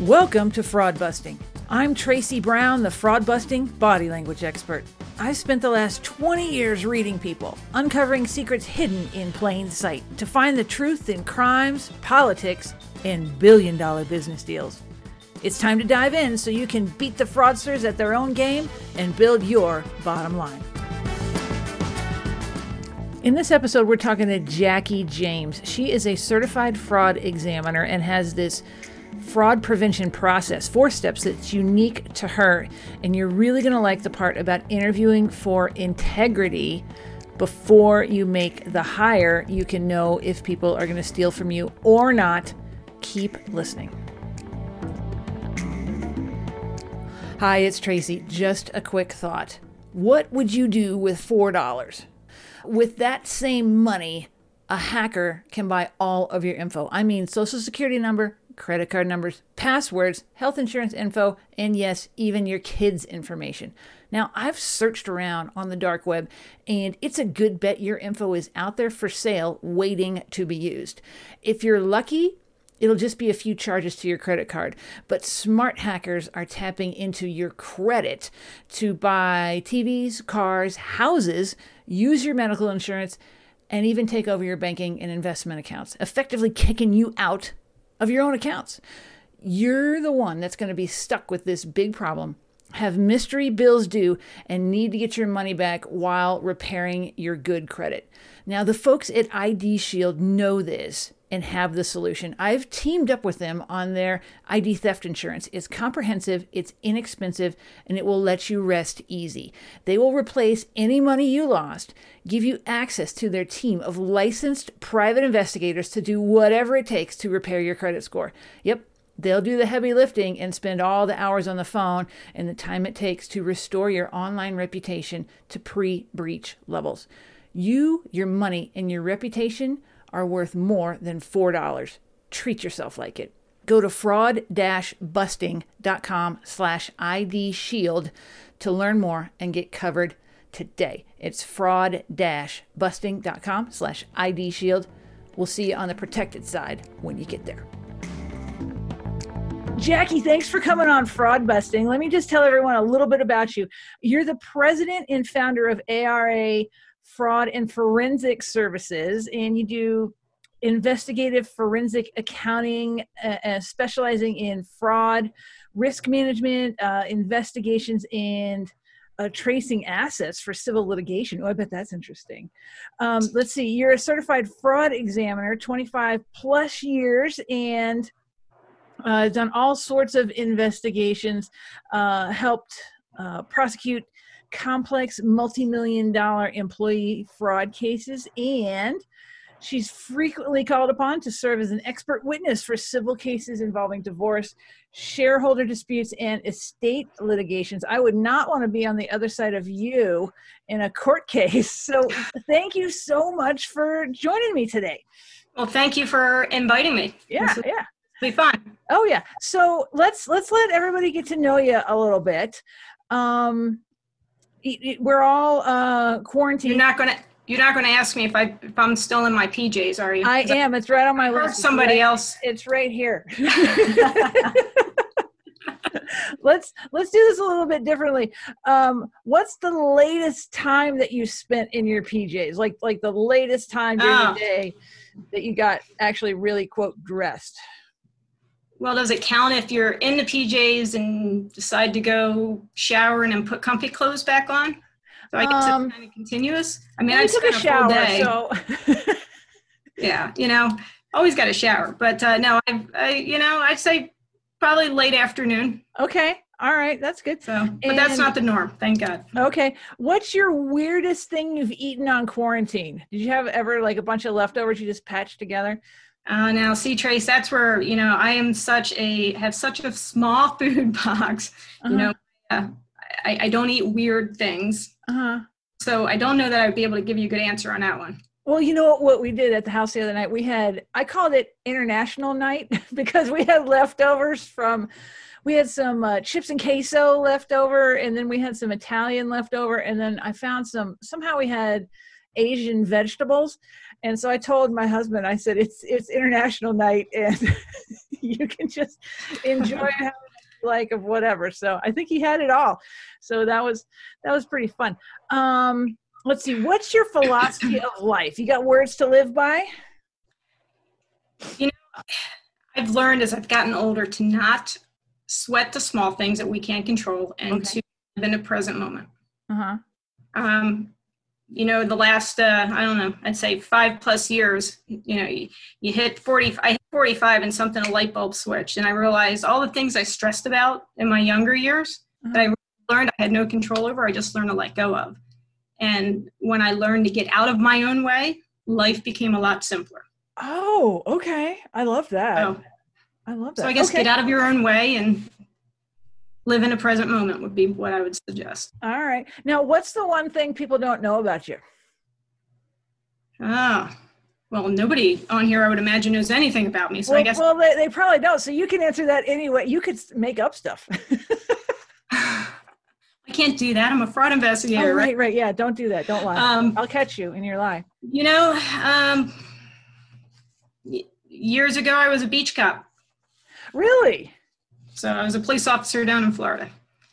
Welcome to Fraud Busting. I'm Tracy Brown, the fraud busting body language expert. I've spent the last 20 years reading people, uncovering secrets hidden in plain sight to find the truth in crimes, politics, and billion dollar business deals. It's time to dive in so you can beat the fraudsters at their own game and build your bottom line. In this episode, we're talking to Jackie James. She is a certified fraud examiner and has this fraud prevention process, four steps that's unique to her. And you're really going to like the part about interviewing for integrity before you make the hire. You can know if people are going to steal from you or not. Keep listening. Hi, it's Tracy. Just a quick thought. What would you do with $4? With that same money, a hacker can buy all of your info. I mean, social security number, credit card numbers, passwords, health insurance info, and yes, even your kids' information. Now, I've searched around on the dark web, and it's a good bet your info is out there for sale waiting to be used. If you're lucky, it'll just be a few charges to your credit card. But smart hackers are tapping into your credit to buy TVs, cars, houses, use your medical insurance, and even take over your banking and investment accounts, effectively kicking you out of your own accounts. You're the one that's going to be stuck with this big problem, have mystery bills due, and need to get your money back while repairing your good credit. Now, the folks at ID Shield know this and have the solution. I've teamed up with them on their ID theft insurance. It's comprehensive, it's inexpensive, and it will let you rest easy. They will replace any money you lost, give you access to their team of licensed private investigators to do whatever it takes to repair your credit score. Yep, They'll do the heavy lifting and spend all the hours on the phone and the time it takes to restore your online reputation to pre breach levels. You, your money, and your reputation are worth more than $4. Treat yourself like it. Go to fraud-busting.com slash ID Shield to learn more and get covered today. It's fraud-busting.com slash ID Shield. We'll see you on the protected side when you get there. Jackie, thanks for coming on Fraud Busting. Let me just tell everyone a little bit about you. You're the president and founder of ARA fraud and forensic services, and you do investigative forensic accounting, uh, uh, specializing in fraud, risk management, uh, investigations, and uh, tracing assets for civil litigation. Oh, I bet that's interesting. Um, let's see, you're a certified fraud examiner, 25 plus years, and uh, done all sorts of investigations, helped prosecute complex multi-million dollar employee fraud cases and she's frequently called upon to serve as an expert witness for civil cases involving divorce shareholder disputes and estate litigations. I would not want to be on the other side of you in a court case. So thank you so much for joining me today. Well thank you for inviting me. Yeah yeah. be fun. Oh yeah. So let's let's let everybody get to know you a little bit. Um we're all uh quarantined. You're not gonna you're not gonna ask me if I if I'm still in my PJs, are you? I am. It's right on my I list. Somebody right, else. It's right here. let's let's do this a little bit differently. Um, what's the latest time that you spent in your PJs? Like like the latest time during oh. the day that you got actually really quote dressed. Well, does it count if you're in the PJs and decide to go shower and then put comfy clothes back on? So I guess um, it's kind of continuous. I mean, I took a shower, day. so yeah, you know, always got a shower. But uh, no, I, I, you know, I'd say probably late afternoon. Okay, all right, that's good. So, but and, that's not the norm, thank God. Okay, what's your weirdest thing you've eaten on quarantine? Did you have ever like a bunch of leftovers you just patched together? Uh, now, see, Trace, that's where you know I am such a have such a small food box. Uh-huh. You know, uh, I, I don't eat weird things. Uh-huh. So I don't know that I'd be able to give you a good answer on that one. Well, you know what we did at the house the other night? We had I called it international night because we had leftovers from we had some uh, chips and queso left over and then we had some Italian left over and then I found some somehow we had Asian vegetables and so I told my husband, I said, it's it's international night, and you can just enjoy like of whatever. So I think he had it all. So that was that was pretty fun. Um, let's see. What's your philosophy of life? You got words to live by? You know, I've learned as I've gotten older to not sweat the small things that we can't control and okay. to live in the present moment. Uh-huh. Um, you know, the last, uh, I don't know, I'd say five plus years, you know, you, you hit 40, I hit 45 and something, a light bulb switched. And I realized all the things I stressed about in my younger years uh-huh. that I learned I had no control over, I just learned to let go of. And when I learned to get out of my own way, life became a lot simpler. Oh, okay. I love that. So, I love that. So I guess okay. get out of your own way and live in a present moment would be what I would suggest. All right. Now, what's the one thing people don't know about you? Ah, well, nobody on here, I would imagine, knows anything about me. So well, I guess. Well, they, they probably don't. So you can answer that anyway. You could make up stuff. I can't do that. I'm a fraud investigator. Oh, right, right. Yeah, don't do that. Don't lie. Um, I'll catch you in your lie. You know, um, years ago, I was a beach cop. Really? So I was a police officer down in Florida.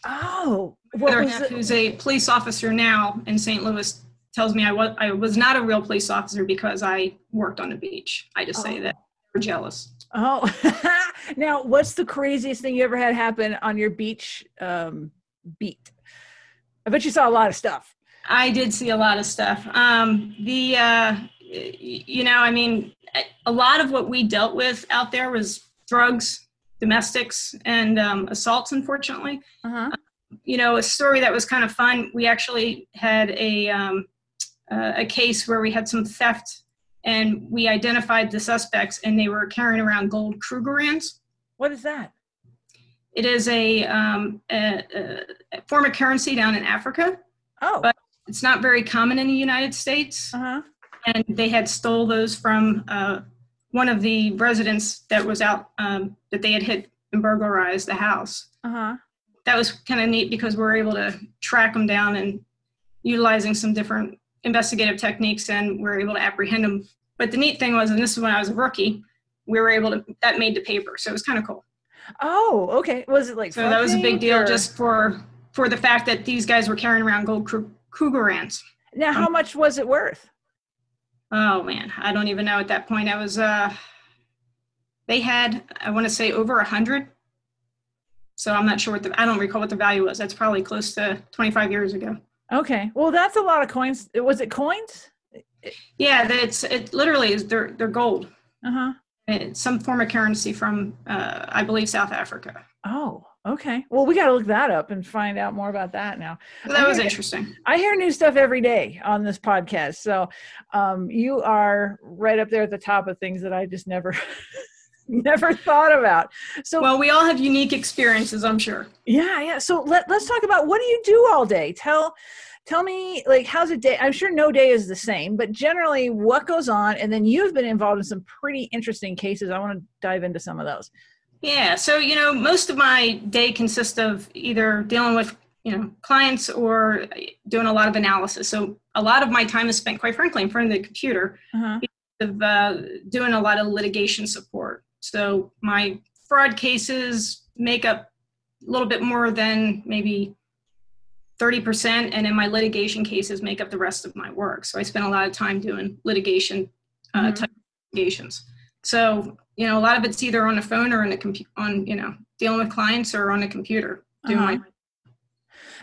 Oh, what who's a police officer now in St. Louis tells me I was I was not a real police officer because I worked on the beach. I just oh. say that we're jealous. Oh, now what's the craziest thing you ever had happen on your beach um, beat? I bet you saw a lot of stuff. I did see a lot of stuff. Um, the uh, you know, I mean, a lot of what we dealt with out there was drugs, domestics and um, assaults, unfortunately. Uh-huh. you know, a story that was kind of fun. We actually had a um, uh, a case where we had some theft, and we identified the suspects, and they were carrying around gold Krugerrands. What is that? It is a, um, a, a, form of currency down in Africa. Oh. But it's not very common in the United States. Uh-huh. And they had stole those from uh, one of the residents that was out um, that they had hit and burglarized the house. Uh-huh. That was kind of neat because we were able to track them down and utilizing some different investigative techniques, and we were able to apprehend them. But the neat thing was, and this is when I was a rookie, we were able to that made the paper, so it was kind of cool. Oh, okay. Was it like so? That was a big deal or? just for for the fact that these guys were carrying around gold Krugerrands. Now, how um, much was it worth? Oh man, I don't even know at that point. I was, uh, they had, I want to say over a hundred. So I'm not sure what the, I don't recall what the value was. That's probably close to 25 years ago. Okay. Well, that's a lot of coins. Was it coins? Yeah, it's, it literally is, they're, they're gold. Uh-huh. It's some form of currency from, uh, I believe, South Africa. Oh, Okay. Well, we got to look that up and find out more about that now. Well, that was interesting. I hear new stuff every day on this podcast. So um, you are right up there at the top of things that I just never. never thought about so well we all have unique experiences i'm sure yeah yeah so let, let's talk about what do you do all day tell tell me like how's a day i'm sure no day is the same but generally what goes on and then you've been involved in some pretty interesting cases i want to dive into some of those yeah, so you know, most of my day consists of either dealing with you know clients or doing a lot of analysis. So a lot of my time is spent, quite frankly, in front of the computer, uh-huh. of uh, doing a lot of litigation support. So my fraud cases make up a little bit more than maybe 30%, and in my litigation cases make up the rest of my work. So I spend a lot of time doing litigation uh, mm-hmm. type litigations. So you know, a lot of it's either on a phone or on the computer, on you know, dealing with clients or on a computer doing uh-huh. my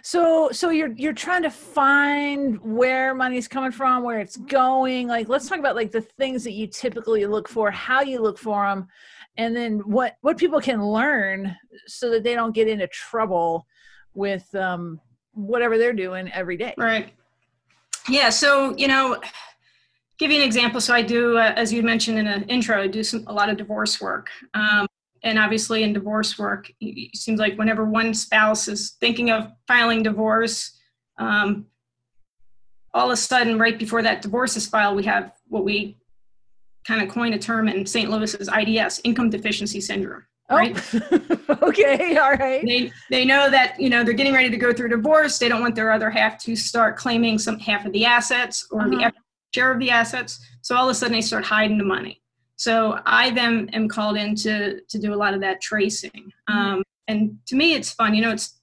so so you're you're trying to find where money's coming from where it's going like let's talk about like the things that you typically look for how you look for them and then what what people can learn so that they don't get into trouble with um whatever they're doing every day right yeah so you know give you an example. So I do, uh, as you mentioned in an intro, I do some, a lot of divorce work. Um, and obviously in divorce work, it seems like whenever one spouse is thinking of filing divorce, um, all of a sudden, right before that divorce is filed, we have what we kind of coin a term in St. Louis as IDS, income deficiency syndrome. Oh. Right. Okay. All right. They they know that you know they're getting ready to go through divorce. They don't want their other half to start claiming some half of the assets or uh-huh. the share of the assets. So all of a sudden they start hiding the money. So I then am called in to, to do a lot of that tracing. Mm-hmm. Um, and to me, it's fun. You know, it's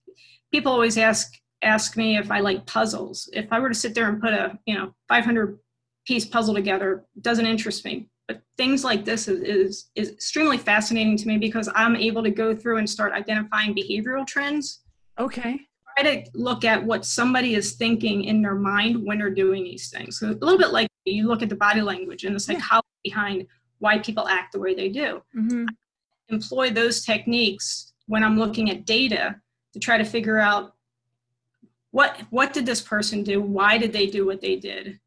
people always ask ask me if I like puzzles. If I were to sit there and put a you know 500 piece puzzle together, doesn't interest me. But things like this is, is is extremely fascinating to me because I'm able to go through and start identifying behavioral trends. Okay. Try to look at what somebody is thinking in their mind when they're doing these things. So a little bit like you look at the body language and the psychology yeah. behind why people act the way they do. Mm-hmm. Employ those techniques when I'm looking at data to try to figure out what what did this person do why did they do what they did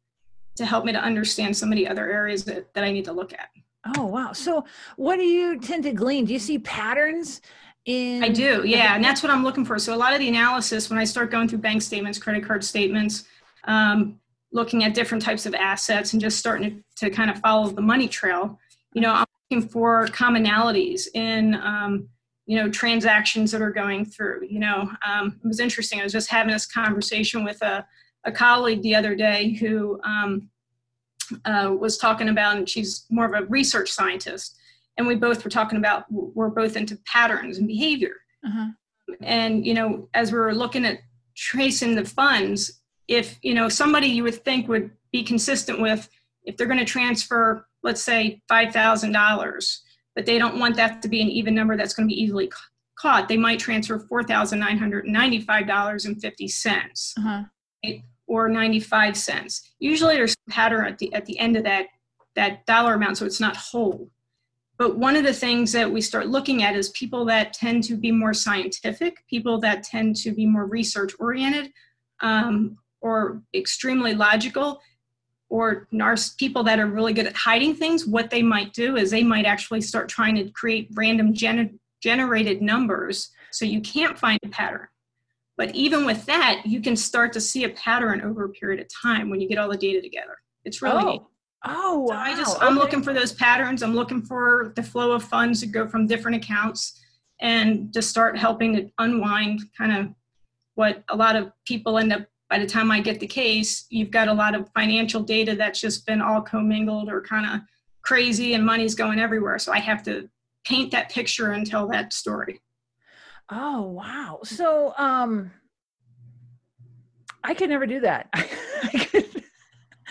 to help me to understand some of the other areas that, that i need to look at oh wow so what do you tend to glean do you see patterns in i do yeah and that's what i'm looking for. So a lot of the analysis when i start going through bank statements credit card statements um, looking at different types of assets and just starting to, to kind of follow the money trail you know i'm looking for commonalities in um, you know transactions that are going through you know um, it was interesting i was just having this conversation with a, a colleague the other day who um, uh, was talking about and she's more of a research scientist and we both were talking about we're both into patterns and behavior uh-huh. and you know as we were looking at tracing the funds if you know somebody you would think would be consistent with if they're going to transfer let's say $5000 but they don't want that to be an even number that's going to be easily caught. They might transfer $4,995.50 uh-huh. right? or 95 cents. Usually there's a pattern at the, at the end of that, that dollar amount, so it's not whole. But one of the things that we start looking at is people that tend to be more scientific, people that tend to be more research oriented um, or extremely logical or people that are really good at hiding things, what they might do is they might actually start trying to create random gener- generated numbers so you can't find a pattern. But even with that, you can start to see a pattern over a period of time when you get all the data together. It's really oh. Oh, wow. So I just I'm looking for those patterns. I'm looking for the flow of funds to go from different accounts and to start helping to unwind kind of what a lot of people end up by the time I get the case, you've got a lot of financial data that's just been all commingled or kind of crazy and money's going everywhere. So I have to paint that picture and tell that story. Oh, wow. So, um, I could never do that. I, could,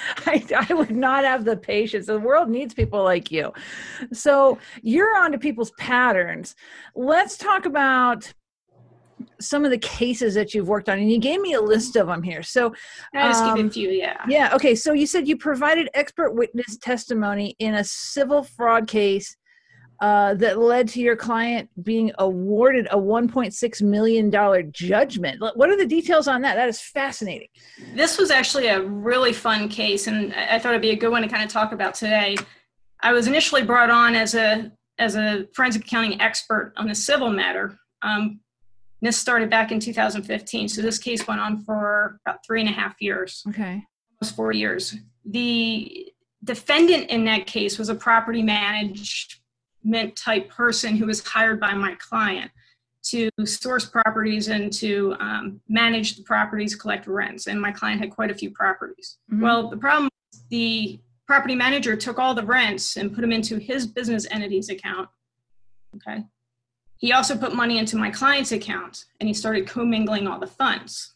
I, I, would not have the patience. The world needs people like you. So you're onto people's patterns. Let's talk about some of the cases that you've worked on and you gave me a list of them here so i just um, give a few yeah yeah okay so you said you provided expert witness testimony in a civil fraud case uh, that led to your client being awarded a 1.6 million dollar judgment what are the details on that that is fascinating this was actually a really fun case and i thought it'd be a good one to kind of talk about today i was initially brought on as a as a forensic accounting expert on a civil matter um, this started back in 2015. So this case went on for about three and a half years. Okay. Almost four years. The defendant in that case was a property management type person who was hired by my client to source properties and to um, manage the properties, collect rents. And my client had quite a few properties. Mm-hmm. Well, the problem was the property manager took all the rents and put them into his business entity's account. Okay. He also put money into my client's account and he started commingling all the funds.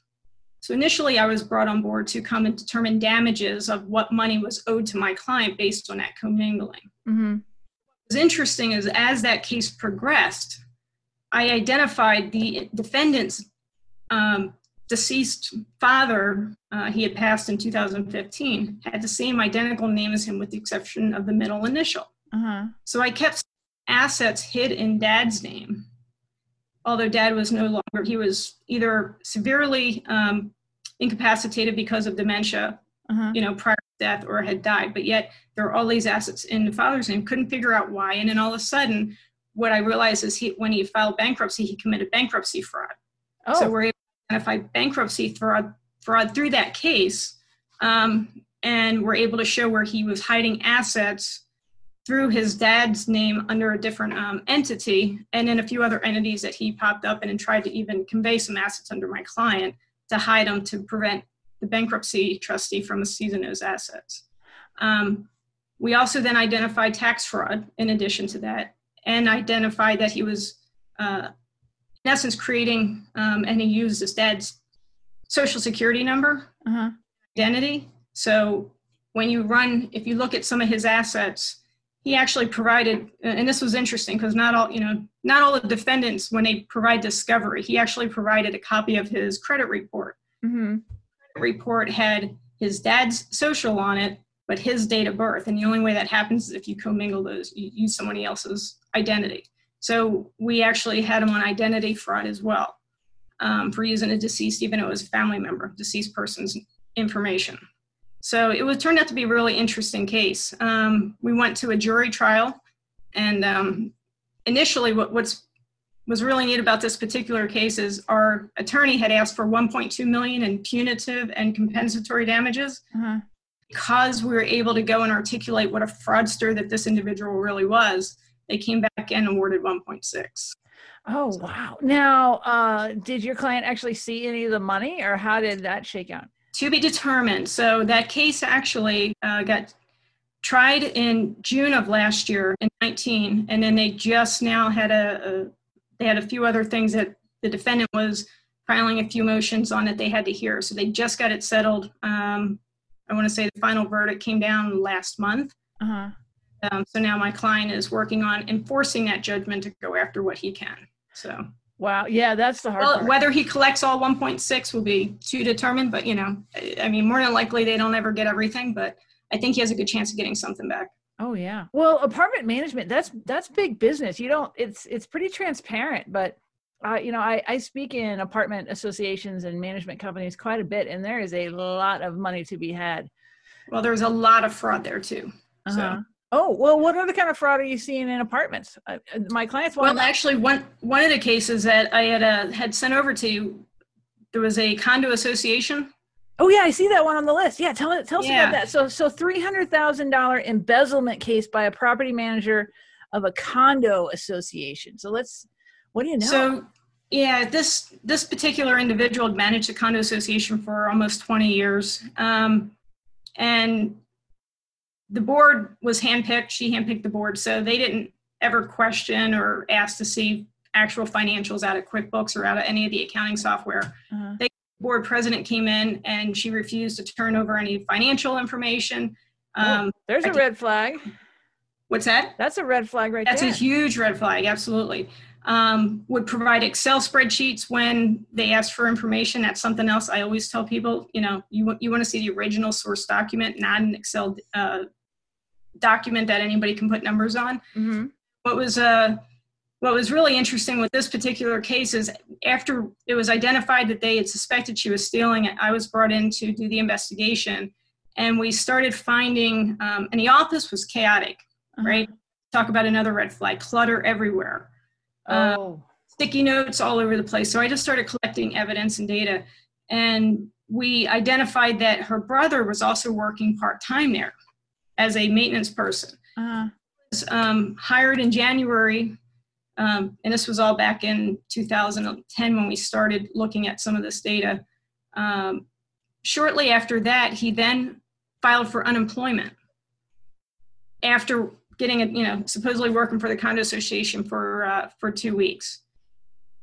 So initially, I was brought on board to come and determine damages of what money was owed to my client based on that commingling. Mm-hmm. Was interesting is as that case progressed, I identified the defendant's um, deceased father, uh, he had passed in 2015, had the same identical name as him with the exception of the middle initial. Uh-huh. So I kept assets hid in dad's name. Although dad was no longer, he was either severely um, incapacitated because of dementia, uh-huh. you know, prior death, or had died. But yet there are all these assets in the father's name. Couldn't figure out why. And then all of a sudden, what I realized is he, when he filed bankruptcy, he committed bankruptcy fraud. Oh. So we're able to identify bankruptcy fraud, fraud through that case. Um, and we're able to show where he was hiding assets through his dad's name under a different um, entity and then a few other entities that he popped up and tried to even convey some assets under my client to hide them to prevent the bankruptcy trustee from seizing those assets. Um, we also then identified tax fraud in addition to that, and identified that he was, uh, in essence, creating um, and he used his dad's social security number uh-huh. identity. So when you run, if you look at some of his assets, he actually provided, and this was interesting because not all, you know, not all the defendants, when they provide discovery, he actually provided a copy of his credit report. Mm-hmm. Report had his dad's social on it, but his date of birth. And the only way that happens is if you commingle those, you use somebody else's identity. So we actually had him on identity fraud as well um, for using a deceased, even though it was a family member, deceased person's information. So it was turned out to be a really interesting case. Um, we went to a jury trial, and um, initially, what, what's was really neat about this particular case is our attorney had asked for 1.2 million in punitive and compensatory damages. Uh-huh. Because we were able to go and articulate what a fraudster that this individual really was, they came back and awarded 1.6. Oh wow! Now, uh, did your client actually see any of the money, or how did that shake out? To be determined. So that case actually uh, got tried in June of last year in 19, and then they just now had a, a they had a few other things that the defendant was filing a few motions on that they had to hear. So they just got it settled. Um, I want to say the final verdict came down last month. Uh-huh. Um, so now my client is working on enforcing that judgment to go after what he can. So wow, yeah, that's the hard well, part. Whether he collects all 1.6 will be to determine, but you know, I mean, more than likely they don't ever get everything, but I think he has a good chance of getting something back. Oh yeah. Well, apartment management that's that's big business. You don't it's it's pretty transparent, but uh, you know, I, I speak in apartment associations and management companies quite a bit, and there is a lot of money to be had. Well, there's a lot of fraud there too. Uh-huh. So Oh well, what other kind of fraud are you seeing in apartments? Uh, my clients want. Well, actually, one one of the cases that I had uh, had sent over to you, there was a condo association. Oh yeah, I see that one on the list. Yeah, tell tell us yeah. about that. So so three hundred thousand dollar embezzlement case by a property manager of a condo association. So let's. What do you know? So yeah, this this particular individual managed a condo association for almost twenty years, um, and the board was handpicked. She handpicked the board, so they didn't ever question or ask to see actual financials out of QuickBooks or out of any of the accounting software. Uh-huh. The board president came in and she refused to turn over any financial information. Um, there's a red flag. What's that? That's a red flag right That's there. That's a huge red flag, absolutely. Um, would provide Excel spreadsheets when they ask for information. That's something else I always tell people. You know, you you want to see the original source document, not an Excel uh, document that anybody can put numbers on. Mm-hmm. What was uh, what was really interesting with this particular case is after it was identified that they had suspected she was stealing it, I was brought in to do the investigation, and we started finding, um, and the office was chaotic, uh-huh. right? Talk about another red flag: clutter everywhere. Uh, oh. Sticky notes all over the place. So I just started collecting evidence and data, and we identified that her brother was also working part time there as a maintenance person. Uh-huh. Was, um, hired in January, um, and this was all back in 2010 when we started looking at some of this data. Um, shortly after that, he then filed for unemployment after getting a, you know, supposedly working for the condo association for uh, for two weeks,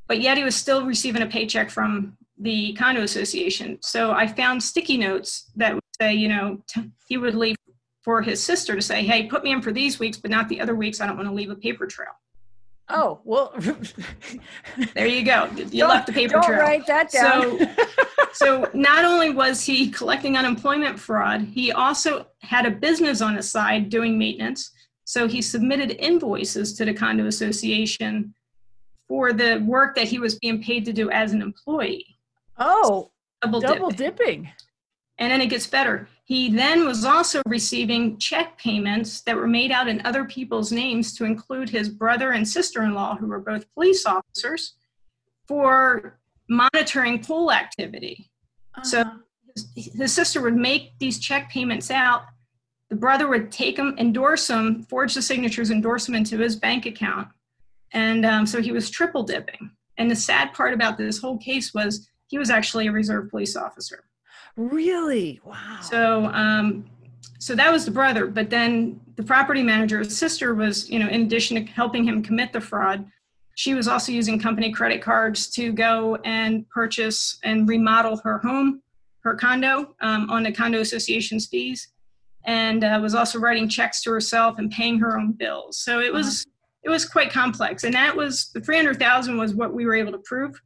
but yet he was still receiving a paycheck from the condo association. So I found sticky notes that would say, you know, he would leave for his sister to say, hey, put me in for these weeks, but not the other weeks. I don't want to leave a paper trail. Oh, well, there you go. You don't, left the paper don't trail. write that down. So, so not only was he collecting unemployment fraud, he also had a business on his side doing maintenance. So he submitted invoices to the condo association for the work that he was being paid to do as an employee. Oh, double, double dipping. dipping. And then it gets better. He then was also receiving check payments that were made out in other people's names to include his brother and sister in law, who were both police officers, for monitoring pool activity. Uh-huh. So his, his, sister would make these check payments out. The brother would take them, endorse them, forge the signatures, endorse them into his bank account. And um, so he was triple dipping. And the sad part about this whole case was he was actually a reserve police officer. Really? Wow. So, um, so that was the brother. But then the property manager's sister was, you know, in addition to helping him commit the fraud, she was also using company credit cards to go and purchase and remodel her home, her condo, um, on the condo association's fees, and uh, was also writing checks to herself and paying her own bills. So it was uh-huh. it was quite complex, and that was the three hundred thousand was what we were able to prove.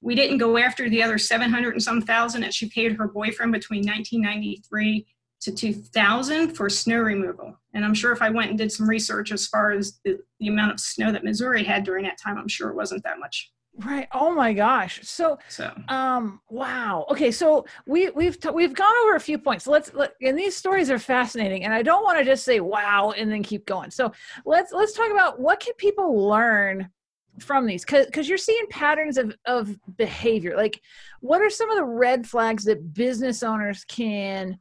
We didn't go after the other seven hundred and some thousand that she paid her boyfriend between nineteen ninety three to 2000 for snow removal. And I'm sure if I went and did some research as far as the, the amount of snow that Missouri had during that time, I'm sure it wasn't that much. Right. Oh my gosh. So, so, um, wow. Okay. So we, we've, t- we've gone over a few points. Let's, let, and these stories are fascinating and I don't want to just say, wow, and then keep going. So let's, let's talk about what can people learn from these because because you're seeing patterns of of behavior like what are some of the red flags that business owners can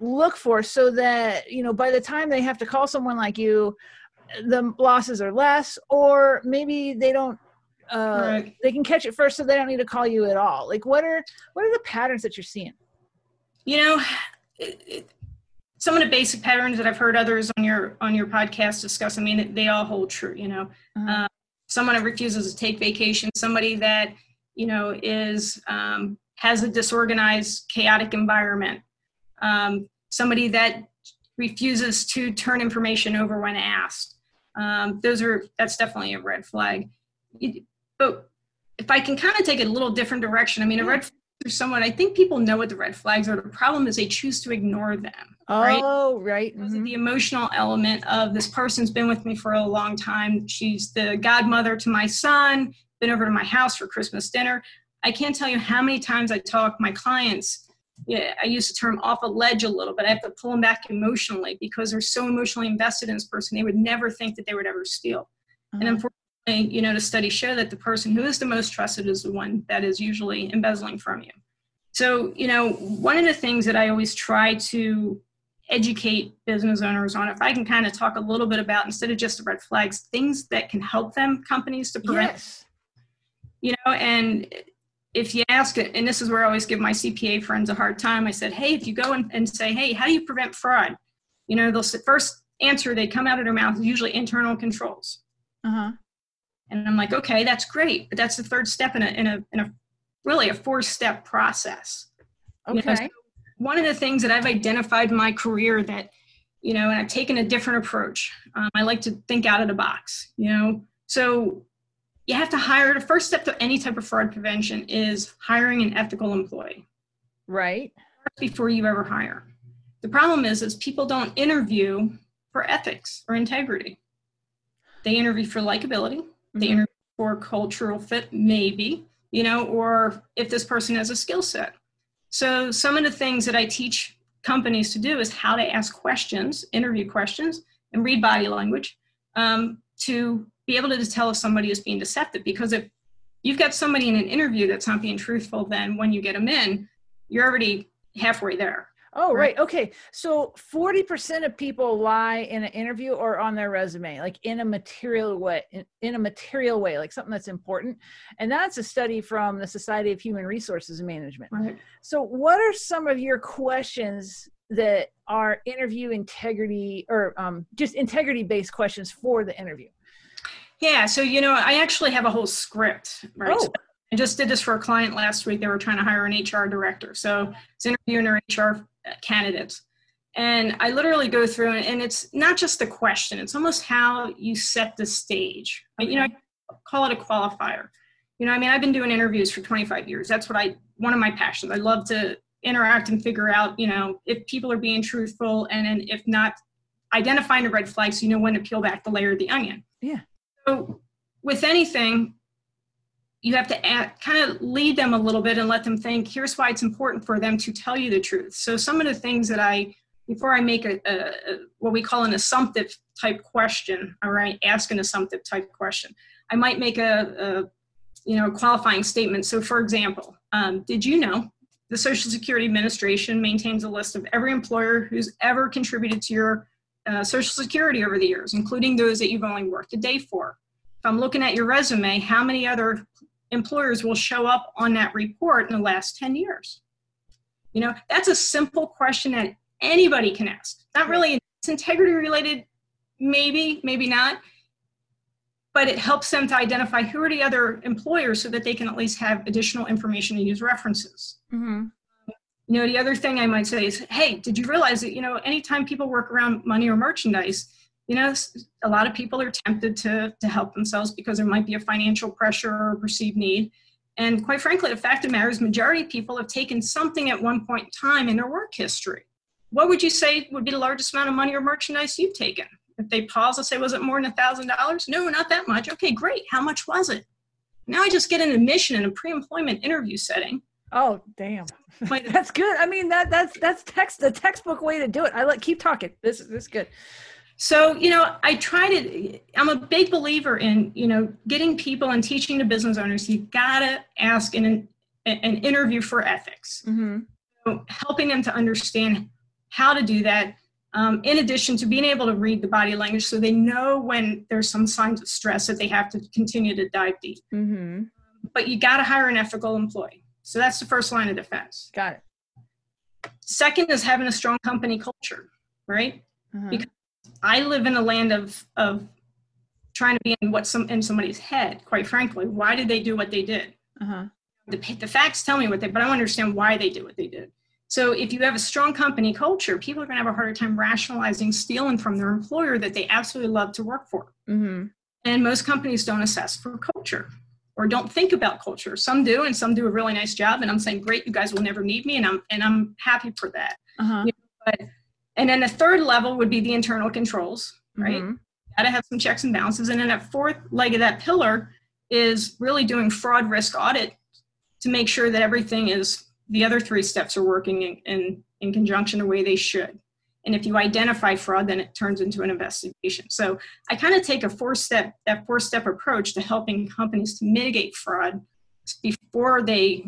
look for so that you know by the time they have to call someone like you the losses are less or maybe they don't uh, right. they can catch it first so they don't need to call you at all like what are what are the patterns that you're seeing you know it, it, some of the basic patterns that i've heard others on your on your podcast discuss i mean they all hold true you know uh-huh. uh, someone that refuses to take vacation somebody that you know is um, has a disorganized chaotic environment um, somebody that refuses to turn information over when asked. Um, those are that's definitely a red flag. But if I can kind of take it a little different direction, I mean, a red is someone I think people know what the red flags are. The problem is they choose to ignore them. Oh, right. right. Mm-hmm. The emotional element of this person's been with me for a long time. She's the godmother to my son. Been over to my house for Christmas dinner. I can't tell you how many times I talk my clients yeah, I use the term off a ledge a little, but I have to pull them back emotionally because they're so emotionally invested in this person. They would never think that they would ever steal. And uh-huh. unfortunately, you know, the studies show that the person who is the most trusted is the one that is usually embezzling from you. So, you know, one of the things that I always try to educate business owners on, if I can kind of talk a little bit about instead of just the red flags, things that can help them, companies to prevent. Yes. You know, and if you ask it, and this is where I always give my CPA friends a hard time, I said, hey, if you go and, and say, hey, how do you prevent fraud? You know, they'll first answer they come out of their mouth is usually internal controls. Uh-huh. And I'm like, okay, that's great, but that's the third step in a in a in a really a four step process. Okay. You know, so one of the things that I've identified in my career that, you know, and I've taken a different approach. Um, I like to think out of the box. You know, so you have to hire the first step to any type of fraud prevention is hiring an ethical employee right before you ever hire the problem is is people don't interview for ethics or integrity they interview for likability mm-hmm. they interview for cultural fit maybe you know or if this person has a skill set. So some of the things that i teach companies to do is how to ask questions interview questions and read body language um, to be able to tell if somebody is being deceptive. Because if you've got somebody in an interview that's not being truthful then when you get them in you're already halfway there oh right, right. okay so 40% of people lie in an interview or on their resume like in a material way in, in a material way like something that's important and that's a study from the society of human resources management right. so what are some of your questions that are interview integrity or um, just integrity based questions for the interview yeah, so you know, I actually have a whole script, right? Oh. So I just did this for a client last week. They were trying to hire an HR director, so it's interviewing their HR candidates, and I literally go through and it's not just the question; it's almost how you set the stage. Okay. You know, I call it a qualifier. You know, I mean, I've been doing interviews for 25 years. That's what I one of my passions. I love to interact and figure out, you know, if people are being truthful, and, and if not, identifying the red flags, so you know when to peel back the layer of the onion. Yeah. So with anything, you have to add, kind of lead them a little bit and let them think, here's why it's important for them to tell you the truth. So some of the things that I, before I make a, a, a what we call an assumptive type question, all right, ask an assumptive type question. I might make a, a you know, qualifying statement. So for example, um, did you know the Social Security Administration maintains a list of every employer who's ever contributed to your uh, Social Security over the years, including those that you've only worked a day for. If I'm looking at your resume, how many other employers will show up on that report in the last 10 years? You know, that's a simple question that anybody can ask. Not really it's integrity related, maybe, maybe not. But it helps them to identify who are the other employers so that they can at least have additional information to use references. Mm-hmm. You know, the other thing I might say is, hey, did you realize that, you know, anytime people work around money or merchandise, you know, a lot of people are tempted to, to help themselves because there might be a financial pressure or perceived need. And quite frankly, the fact of the matter is, majority of people have taken something at one point in time in their work history. What would you say would be the largest amount of money or merchandise you've taken? If they pause and say, was it more than a thousand dollars? No, not that much. Okay, great. How much was it? Now I just get an admission in a pre-employment interview setting. Oh, damn. that's good. I mean, that that's that's text the textbook way to do it. I like keep talking. This this is good. So, you know, I try to, I'm a big believer in, you know, getting people and teaching the business owners, you gotta ask in an, an interview for ethics. Mm-hmm. So helping them to understand how to do that, um, in addition to being able to read the body language so they know when there's some signs of stress that they have to continue to dive deep. Mm-hmm. But you gotta hire an ethical employee. So that's the first line of defense. Got it. Second is having a strong company culture, right? Uh-huh. Because I live in a land of of trying to be in what some in somebody's head. Quite frankly, why did they do what they did? Uh-huh. The, the facts tell me what they, but I don't understand why they did what they did. So if you have a strong company culture, people are going to have a harder time rationalizing stealing from their employer that they absolutely love to work for. Mm-hmm. And most companies don't assess for culture or don't think about culture. Some do, and some do a really nice job. And I'm saying, great, you guys will never need me, and I'm and I'm happy for that. Uh-huh. You know, but and then the third level would be the internal controls, right? Mm-hmm. Got to have some checks and balances. And then that fourth leg of that pillar is really doing fraud risk audit to make sure that everything is the other three steps are working in, in, in conjunction the way they should. And if you identify fraud, then it turns into an investigation. So I kind of take a four step that four step approach to helping companies to mitigate fraud before they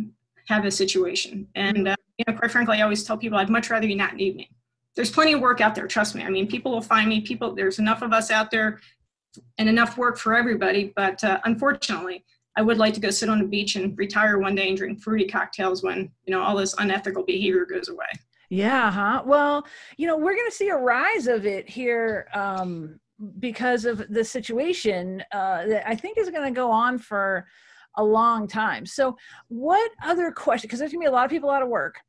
have a situation. And uh, you know, quite frankly, I always tell people I'd much rather you not need me there's plenty of work out there trust me. I mean people will find me people there's enough of us out there and enough work for everybody but uh, unfortunately i would like to go sit on the beach and retire one day and drink fruity cocktails when you know all this unethical behavior goes away. Yeah huh? Well you know we're going to see a rise of it here um, because of the situation uh, that i think is going to go on for a long time. So what other question because there's going to be a lot of people out of work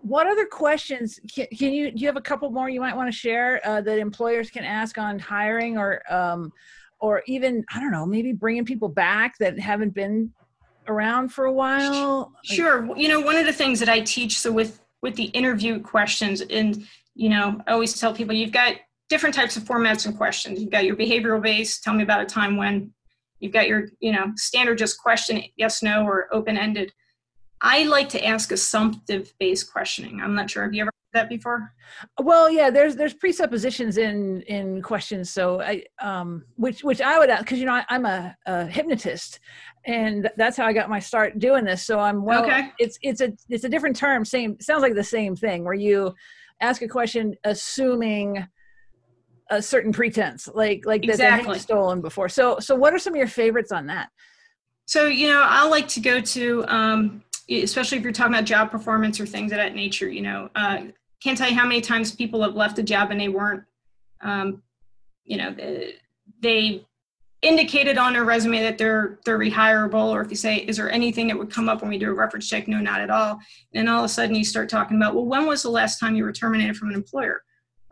what other questions can, can, you do you have a couple more you might want to share uh, that employers can ask on hiring or um, or even i don't know maybe bringing people back that haven't been around for a while? Sure. You know one of the things that i teach so with with the interview questions and you know i always tell people you've got different types of formats and questions. You've got your behavioral based tell me about a time when you've got your you know standard just question yes no or open ended I like to ask assumptive based questioning. I'm not sure. Have you ever heard that before? Well, yeah, there's there's presuppositions in in questions. So I um which which I would ask because you know I, am a, a, hypnotist and that's how I got my start doing this. So I'm well okay. it's it's a it's a different term, same sounds like the same thing where you ask a question assuming a certain pretense like like exactly. that stolen before. So so what are some of your favorites on that? So you know, I like to go to um especially if you're talking about job performance or things of that nature, you know, uh, can't tell you how many times people have left a job and they weren't, um, you know, they, indicated on their resume that they're they're rehirable or if you say is there anything that would come up when we do a reference check? No not at all. And all of a sudden you start talking about well when was the last time you were terminated from an employer?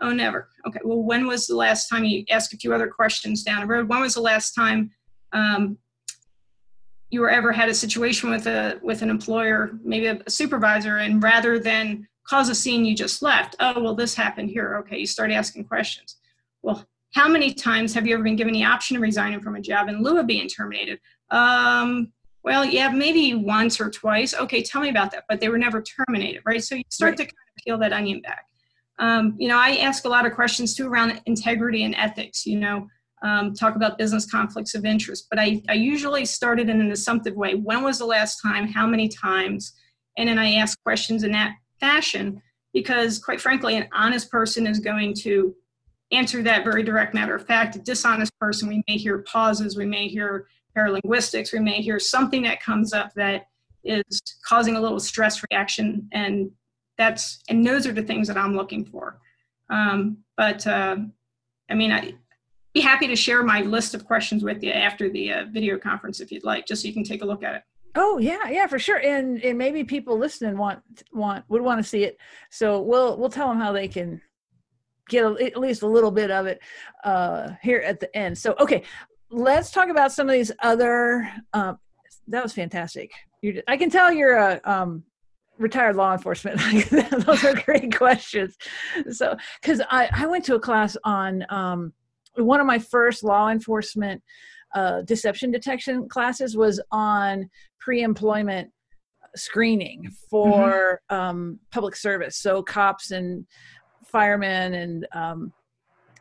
Oh never. Okay. Well when was the last time you ask a few other questions down the road? When was the last time um, you were ever had a situation with a with an employer, maybe a, a supervisor, and rather than cause a scene, you just left. Oh, well, this happened here. Okay, you start asking questions. Well, how many times have you ever been given the option of resigning from a job in lieu of being terminated? Um, well, yeah, maybe once or twice. Okay, tell me about that. But they were never terminated, right? So you start right. to kind of peel that onion back. Um, you know, I ask a lot of questions too around integrity and ethics. You know, um, talk about business conflicts of interest. But I, I usually started in an assumptive way. When was the last time? How many times? And then I ask questions in that fashion because, quite frankly, an honest person is going to answer that very direct matter of fact. A dishonest person, we may hear pauses, we may hear paralinguistics, we may hear something that comes up that is causing a little stress reaction. And that's and those are the things that I'm looking for. Um, but uh, I mean, I be happy to share my list of questions with you after the uh, video conference if you'd like, just so you can take a look at it. Oh yeah, yeah, for sure. And and maybe people listening want want would want to see it. So we'll we'll tell them how they can get a, at least a little bit of it uh, here at the end. So okay, let's talk about some of these other. Um, that was fantastic. You, I can tell you're a um, retired law enforcement. Those are great questions. So because I I went to a class on um, one of my first law enforcement uh, deception detection classes was on pre-employment screening for mm-hmm. um, public service. So cops and firemen and um,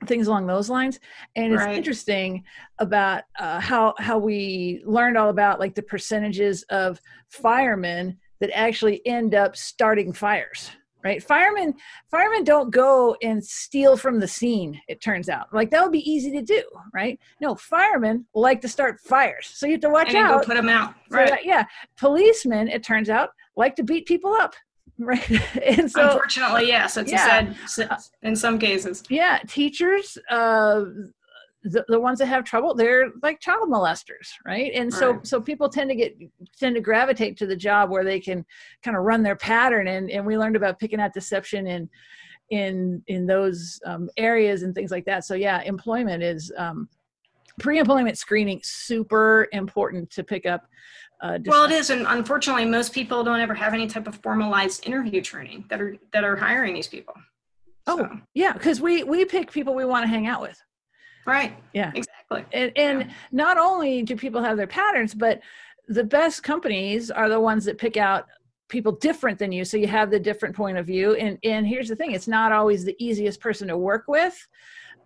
things along those lines. And it's interesting about uh, how how we learned all about like the percentages of firemen that actually end up starting fires right? Firemen firemen don't go and steal from the scene it turns out. Like that would be easy to do right? No firemen like to start fires. So you have to watch and out go put them out. right that, yeah. Policemen it turns out like to beat people up right? And so unfortunately yes. It's yeah. sad in some cases. Yeah teachers uh the, the ones that have trouble they're like child molesters right? And so right. so people tend to get tend to gravitate to the job where they can kind of run their pattern. And and we learned about picking out deception in in in those um, areas and things like that. So yeah employment is um, pre-employment screening super important to pick up uh, well it is. And unfortunately most people don't ever have any type of formalized interview training that are that are hiring these people. Oh so. yeah because we we pick people we want to hang out with Right. Yeah. Exactly. And, and yeah. not only do people have their patterns, but the best companies are the ones that pick out people different than you so you have the different point of view and and here's the thing it's not always the easiest person to work with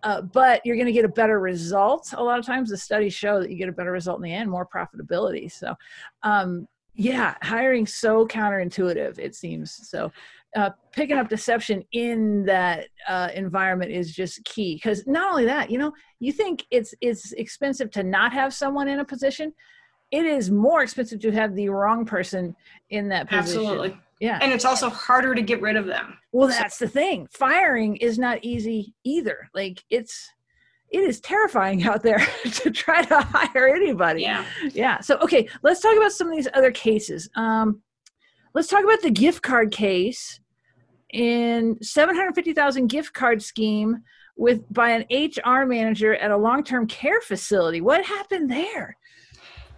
uh, but you're going to get a better result a lot of times the studies show that you get a better result in the end more profitability so um, yeah hiring so counterintuitive it seems so uh, picking up deception in that uh, environment is just key. Because not only that you know you think it's it's expensive to not have someone in a position it is more expensive to have the wrong person in that position. Absolutely. Yeah. And it's also harder to get rid of them. Well that's the thing. Firing is not easy either. Like it's it is terrifying out there to try to hire anybody. Yeah. Yeah. So okay let's talk about some of these other cases. Um let's talk about the gift card case in 750,000 gift card scheme with by an HR manager at a long-term care facility. What happened there?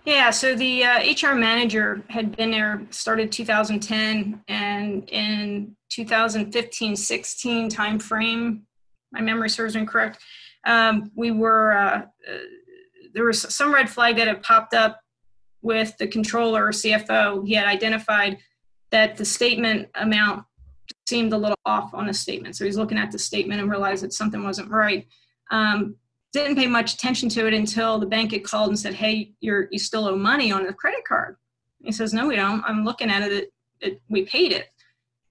Yeah, so the uh, HR manager had been there, started 2010, and in 2015-16 timeframe, my memory serves me correct, um, we were uh, uh, there was some red flag that had popped up with the controller CFO. He had identified that the statement amount seemed a little off on a statement. So he's looking at the statement and realized that something wasn't right. Um, didn't pay much attention to it until the bank had called and said, "Hey, you're you still owe money on the credit card." He says, "No, we don't. I'm looking at it. it, it we paid it."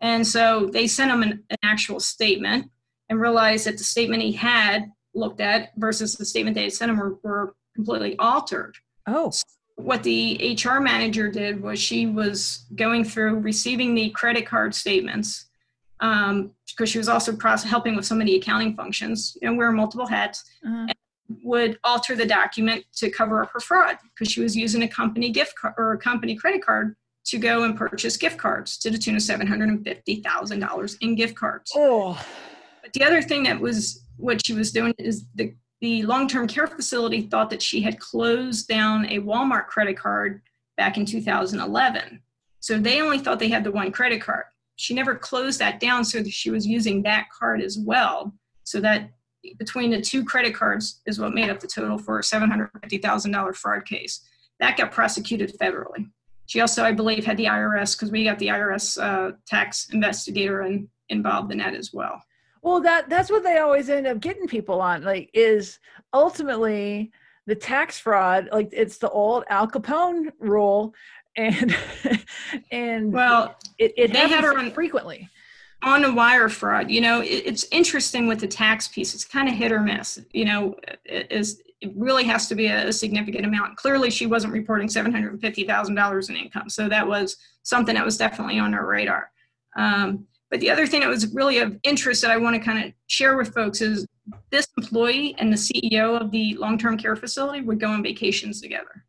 And so they sent him an, an actual statement and realized that the statement he had looked at versus the statement they had sent him were, were completely altered. Oh. So what the HR manager did was she was going through receiving the credit card statements um, because she was also process, helping with some of the accounting functions and wear multiple hats uh-huh. would alter the document to cover up her fraud because she was using a company gift card or a company credit card to go and purchase gift cards to the tune of $750,000 in gift cards. Oh. But the other thing that was what she was doing is the, the long-term care facility thought that she had closed down a Walmart credit card back in 2011. So they only thought they had the one credit card she never closed that down so that she was using that card as well so that between the two credit cards is what made up the total for a $750,000 fraud case. That got prosecuted federally. She also, I believe, had the IRS because we got the IRS uh, tax investigator in, involved in that as well. Well, that that's what they always end up getting people on. Like, is ultimately the tax fraud. Like, it's the old Al Capone rule and and well it, it they had her on, frequently. on a wire fraud you know it, it's interesting with the tax piece it's kind of hit or miss you know it is it really has to be a, a significant amount. Clearly she wasn't reporting $750000 in income so that was something that was definitely on her radar. Um, But the other thing that was really of interest that I want to kind of share with folks is this employee and the CEO of the long term care facility would go on vacations together.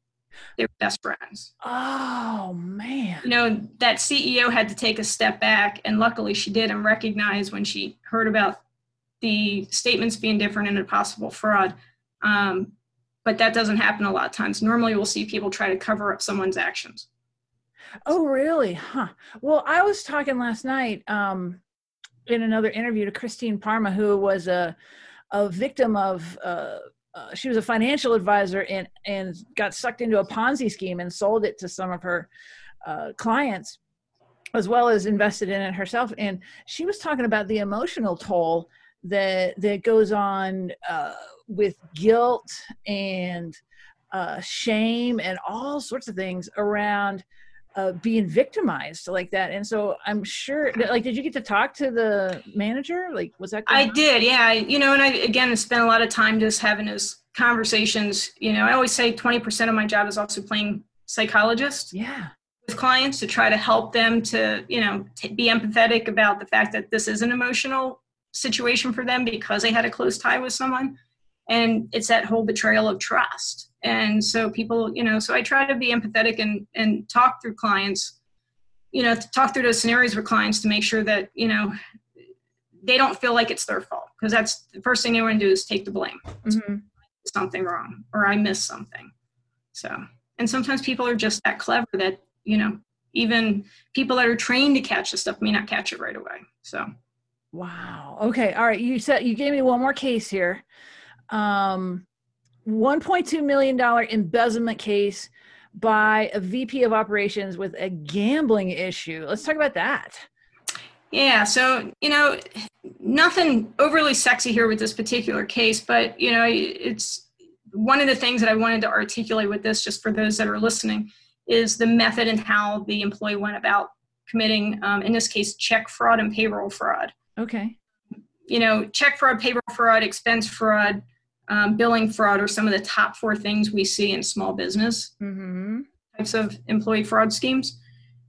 They were best friends. Oh, man. You know, that CEO had to take a step back, and luckily she did and recognized when she heard about the statements being different and a possible fraud. Um, but that doesn't happen a lot of times. Normally, we'll see people try to cover up someone's actions. Oh, really? Huh. Well, I was talking last night um, in another interview to Christine Parma, who was a a victim of. Uh, uh, she was a financial advisor and and got sucked into a Ponzi scheme and sold it to some of her uh, clients, as well as invested in it herself. And she was talking about the emotional toll that that goes on uh, with guilt and uh, shame and all sorts of things around uh, being victimized like that. And so I'm sure, like, did you get to talk to the manager? Like, was that? I on? did, yeah. You know, and I again spent a lot of time just having those conversations. You know, I always say 20% of my job is also playing psychologist. Yeah. With clients to try to help them to, you know, t- be empathetic about the fact that this is an emotional situation for them because they had a close tie with someone and it's that whole betrayal of trust and so people you know so i try to be empathetic and and talk through clients you know talk through those scenarios with clients to make sure that you know they don't feel like it's their fault because that's the first thing they want to do is take the blame. Mm-hmm. something wrong or i missed something. So and sometimes people are just that clever that you know even people that are trained to catch the stuff may not catch it right away. So. Wow. Okay. All right. You said you gave me one more case here. Um, $1.2 million embezzlement case by a VP of operations with a gambling issue. Let's talk about that. Yeah, so, you know, nothing overly sexy here with this particular case, but, you know, it's one of the things that I wanted to articulate with this, just for those that are listening, is the method and how the employee went about committing, um, in this case, check fraud and payroll fraud. Okay. You know, check fraud, payroll fraud, expense fraud, um, billing fraud are some of the top four things we see in small business mm-hmm. types of employee fraud schemes.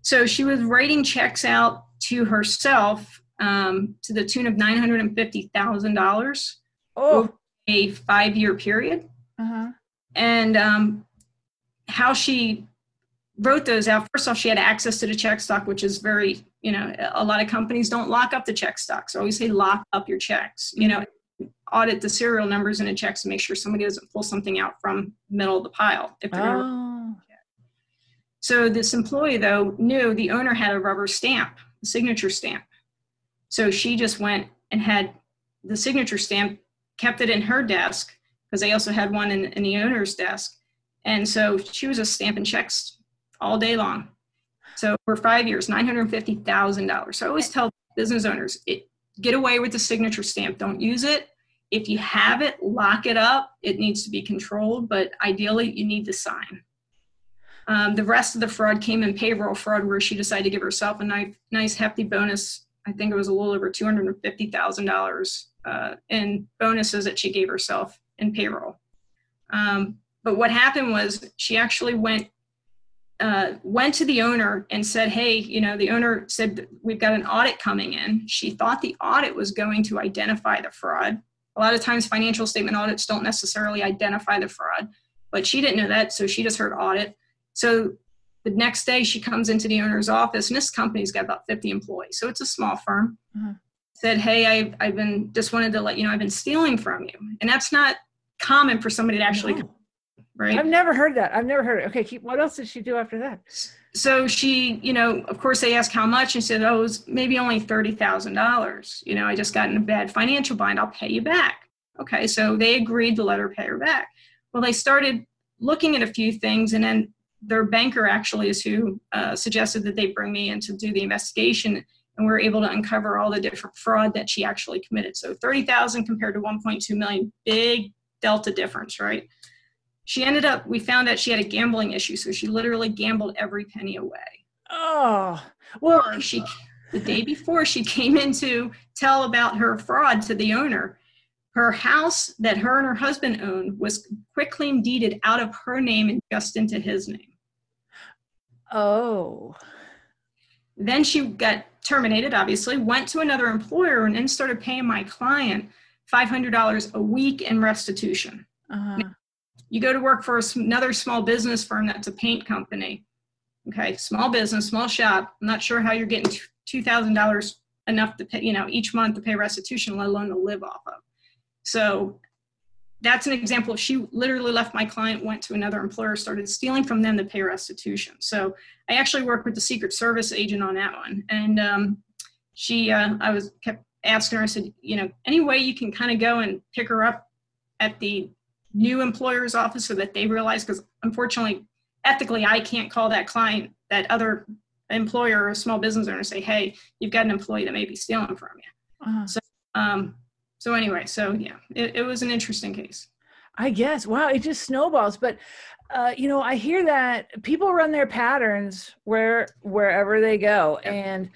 So she was writing checks out to herself um, to the tune of nine hundred and fifty thousand dollars over a five-year period. Uh-huh. And um, how she wrote those out. First off, she had access to the check stock, which is very, you know, a lot of companies don't lock up the check stocks. So I always say lock up your checks. You know, audit the serial numbers in a check to make sure somebody doesn't pull something out from middle of the pile if they're oh. so this employee though knew the owner had a rubber stamp a signature stamp. So she just went and had the signature stamp kept it in her desk because they also had one in, in the owner's desk. And so she was just stamping checks all day long. So for five years $950000 so i always tell business owners it, get away with the signature stamp. Don't use it if you have it, lock it up. It needs to be controlled, but ideally, you need to sign. Um, the rest of the fraud came in payroll fraud, where she decided to give herself a nice, nice hefty bonus. I think it was a little over two hundred and fifty thousand uh, dollars in bonuses that she gave herself in payroll. Um, but what happened was she actually went uh, went to the owner and said, "Hey, you know, the owner said we've got an audit coming in." She thought the audit was going to identify the fraud, a lot of times financial statement audits don't necessarily identify the fraud, but she didn't know that, so she just heard audit. So the next day she comes into the owner's office, and this company's got about 50 employees, so it's a small firm. Mm-hmm. Said, "Hey, I've, I've been just wanted to let you know I've been stealing from you," and that's not common for somebody to actually. No. Right. I've never heard that. I've never heard it. Okay, keep, what else did she do after that? So she, you know, of course they asked how much and said, oh, it was maybe only $30,000. You know, I just got in a bad financial bind. I'll pay you back. Okay, so they agreed to let her pay her back. Well, they started looking at a few things and then their banker actually is who uh, suggested that they bring me in to do the investigation and we are able to uncover all the different fraud that she actually committed. So 30,000 compared to 1.2 million, big delta difference, right? She ended up we found out she had a gambling issue so she literally gambled every penny away oh well she the day before she came in to tell about her fraud to the owner her house that her and her husband owned was quickly deeded out of her name and just into his name oh Then she got terminated, obviously, went to another employer, and then started paying my client $500 a week in restitution. Uh-huh. You go to work for another small business firm that's a paint company. Okay, small business, small shop. I'm not sure how you're getting $2,000 enough to pay, you know, each month to pay restitution, let alone to live off of. So that's an example. She literally left my client, went to another employer, started stealing from them to pay restitution. So I actually worked with the Secret Service agent on that one, and um, she, uh, I was kept asking her. I said, you know, any way you can kind of go and pick her up at the new employer's office so that they realize, because unfortunately, ethically, I can't call that client, that other employer or small business owner, say, hey, you've got an employee that may be stealing from you. Uh-huh. So um, so anyway, so yeah, it, it was an interesting case. I guess. Wow, it just snowballs. But uh, you know, I hear that people run their patterns where wherever they go. Yeah. And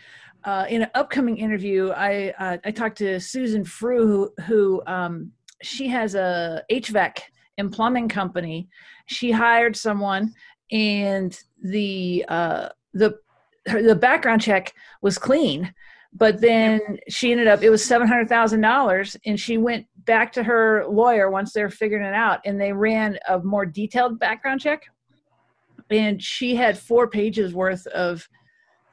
uh, in an upcoming interview, I uh, I talked to Susan Frew, who, who um, she has a HVAC and plumbing company. She hired someone, and the uh, the the background check was clean but then she ended up it was seven hundred thousand dollars and she went back to her lawyer once they're figuring it out and they ran a more detailed background check and she had four pages worth of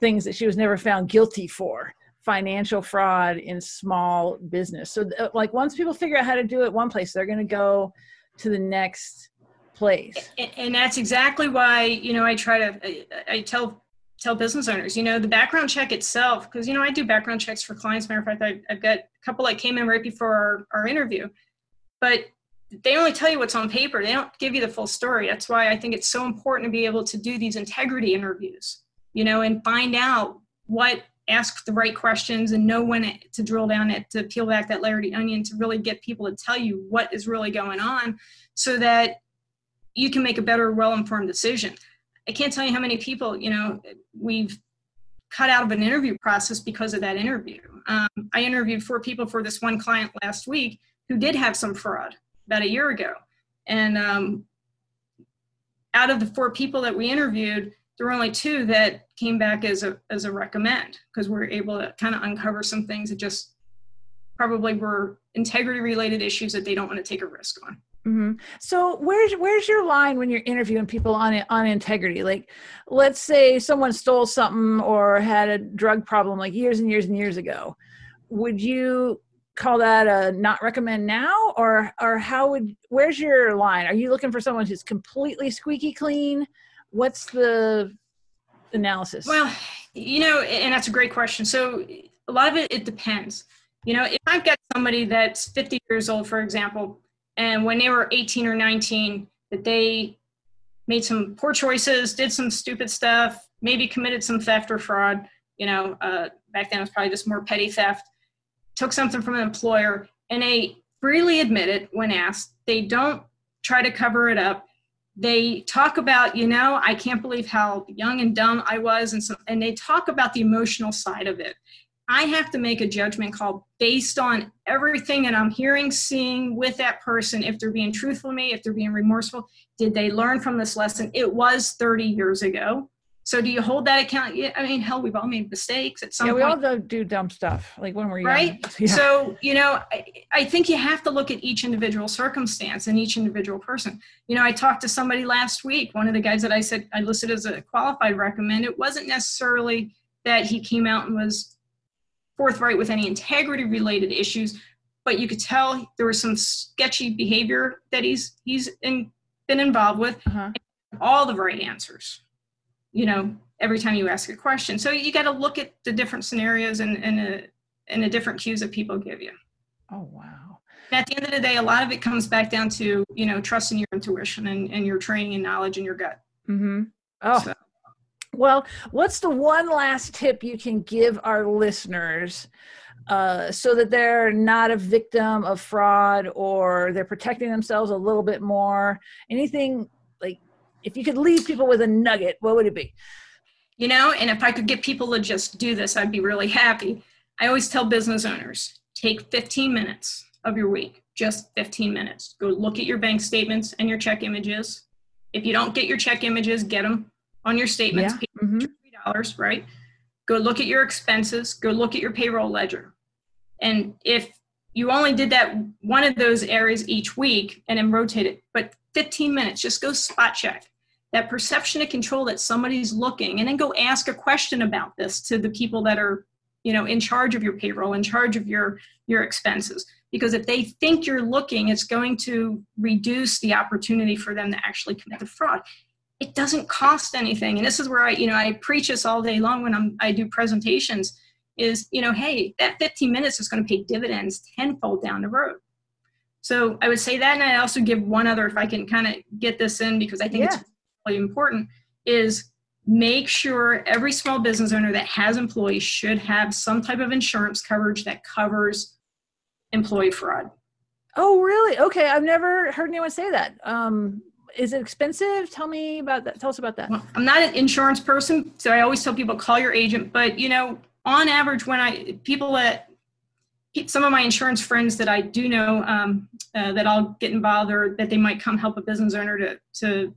things that she was never found guilty for financial fraud in small business so uh, like once people figure out how to do it one place they're going to go to the next place and, and that's exactly why you know i try to I, I tell tell business owners, you know, the background check itself, because, you know, I do background checks for clients. Matter of fact, I, have got a couple that came in right before our, our interview, but they only tell you what's on paper. They don't give you the full story. That's why I think it's so important to be able to do these integrity interviews, you know, and find out what, ask the right questions and know when to drill down it, to peel back that layer of the onion, to really get people to tell you what is really going on so that you can make a better, well informed decision. I can't tell you how many people, you know, we've cut out of an interview process because of that interview. Um, I interviewed four people for this one client last week who did have some fraud about a year ago. And um, out of the four people that we interviewed, there were only two that came back as a, as a recommend because we are able to kind of uncover some things that just probably were integrity related issues that they don't want to take a risk on. Mm-hmm. So where's where's your line when you're interviewing people on on integrity? Like, let's say someone stole something or had a drug problem like years and years and years ago. Would you call that a not recommend now, or or how would where's your line? Are you looking for someone who's completely squeaky clean? What's the analysis? Well, you know, and that's a great question. So a lot of it it depends. You know, if I've got somebody that's 50 years old, for example and when they were 18 or 19 that they made some poor choices did some stupid stuff maybe committed some theft or fraud you know uh, back then it was probably just more petty theft took something from an employer and they freely admit it when asked they don't try to cover it up they talk about you know i can't believe how young and dumb i was and so and they talk about the emotional side of it I have to make a judgment call based on everything that I'm hearing, seeing with that person. If they're being truthful to me, if they're being remorseful, did they learn from this lesson? It was 30 years ago. So do you hold that account? Yeah, I mean, hell, we've all made mistakes at some yeah, point. we all do, do dumb stuff, like when we're right. Yeah. So you know, I, I think you have to look at each individual circumstance and each individual person. You know, I talked to somebody last week. One of the guys that I said I listed as a qualified recommend. It wasn't necessarily that he came out and was forthright with any integrity related issues, but you could tell there was some sketchy behavior that he's he's in, been involved with. Uh-huh. All the right answers, you know, every time you ask a question. So you got to look at the different scenarios and and a, and the different cues that people give you. Oh wow. at the end of the day, a lot of it comes back down to you know trusting your intuition and, and your training and knowledge and your gut. Mm-hmm. Oh, so. Well, what's the one last tip you can give our listeners uh, so that they're not a victim of fraud or they're protecting themselves a little bit more? Anything if you could leave people with a nugget, what would it be? You know, and if I could get people to just do this, I'd be really happy. I always tell business owners take 15 minutes of your week, just 15 minutes. Go look at your bank statements and your check images. If you don't get your check images, get them on your statements, yeah. mm-hmm. $3, right? go look at your expenses, go look at your payroll ledger. And if you only did that one of those areas each week and then rotate it, but 15 minutes, just go spot check that perception of control that somebody's looking and then go ask a question about this to the people that are you know in charge of your payroll in charge of your your expenses. Because if they think you're looking it's going to reduce the opportunity for them to actually commit the fraud. It doesn't cost anything. And this is where i you know i preach this all day long when i'm i do presentations is you know hey that 15 minutes is going to pay dividends tenfold down the road. So i would say that and i also give one other if i can kind of get this in because i think yeah. it's important is make sure every small business owner that has employees should have some type of insurance coverage that covers employee fraud. Oh, really? Okay, I've never heard anyone say that. Um, is it expensive? Tell me about that. Tell us about that. Well, I'm not an insurance person, so I always tell people call your agent. But you know, on average, when I people that some of my insurance friends that I do know um, uh, that I'll get involved or that they might come help a business owner to to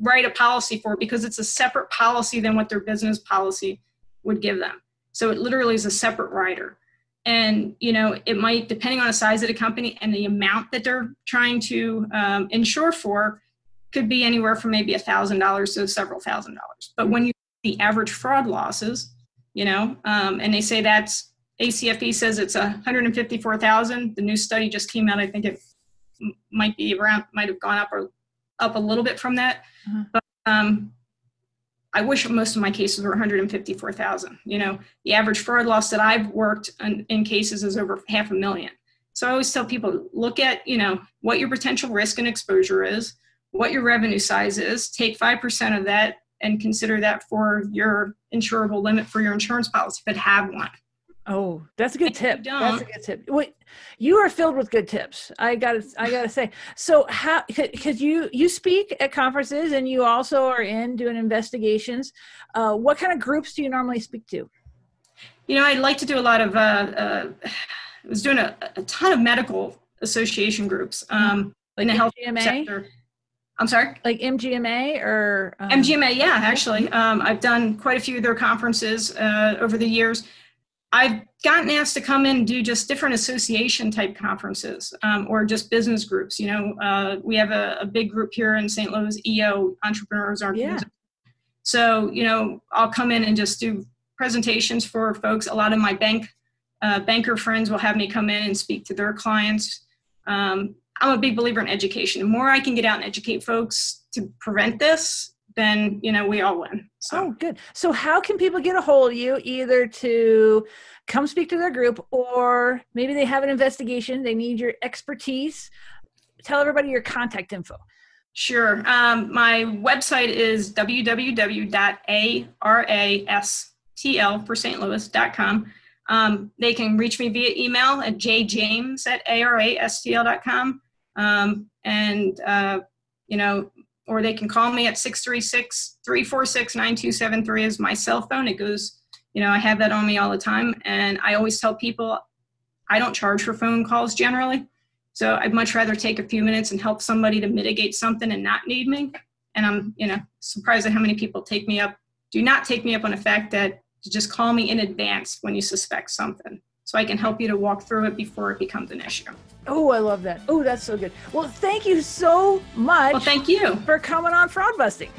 write a policy for because it's a separate policy than what their business policy would give them. So it literally is a separate rider. And you know, it might depending on the size of the company and the amount that they're trying to um, insure for, could be anywhere from maybe a thousand dollars to several thousand dollars. But when you the average fraud losses, you know, um, and they say that's ACFE says it's 154,000. The new study just came out. I think it might be around, might have gone up or up a little bit from that. Uh-huh. But um, I wish most of my cases were 154,000. You know, the average fraud loss that I've worked in, in cases is over half a million. So I always tell people look at, you know, what your potential risk and exposure is, what your revenue size is, take 5% of that and consider that for your insurable limit for your insurance policy, but have one. Oh, that's a good tip. That's a good tip. Wait, you are filled with good tips. I gotta, I gotta say. So, how? Because you you speak at conferences and you also are in doing investigations. Uh, what kind of groups do you normally speak to? You know, I'd like to do a lot of. Uh, uh, I was doing a, a, ton of medical association groups um, like in the health sector. I'm sorry? Like MGMA or? Um... MGMA, yeah, actually. Um, I've done quite a few of their conferences uh, over the years. I've gotten asked to come in and do just different association type conferences um, or just business groups. You know, uh, we have a, a, big group here in St. Louis, EO, Entrepreneurs Yeah. So, you know, I'll come in and just do presentations for folks. A lot of my bank uh, banker friends will have me come in and speak to their clients. Um, I'm a big believer in education. The more I can get out and educate folks to prevent this, then you know we all win. So. Oh, good. So how can people get a hold of you either to come speak to their group or maybe they have an investigation, they need your expertise. Tell everybody your contact info. Sure. Um, my website is www.arastl for St. Louis.com. Um, they can reach me via email at jjames at arastl.com. Um, and, uh, you know, or they can call me at 636-346-9273 is my cell phone. It goes, you know, I have that on me all the time. And I always tell people I don't charge for phone calls generally. So I'd much rather take a few minutes and help somebody to mitigate something and not need me. And I'm, you know, surprised at how many people take me up, do not take me up on the fact that just call me in advance when you suspect something so I can help you to walk through it before it becomes an issue. Oh, I love that. Oh, that's so good. Well, thank you so much. Well, thank you for coming on Fraud Busting.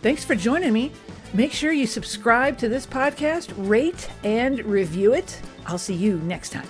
Thanks for joining me. Make sure you subscribe to this podcast, rate and review it. I'll see you next time.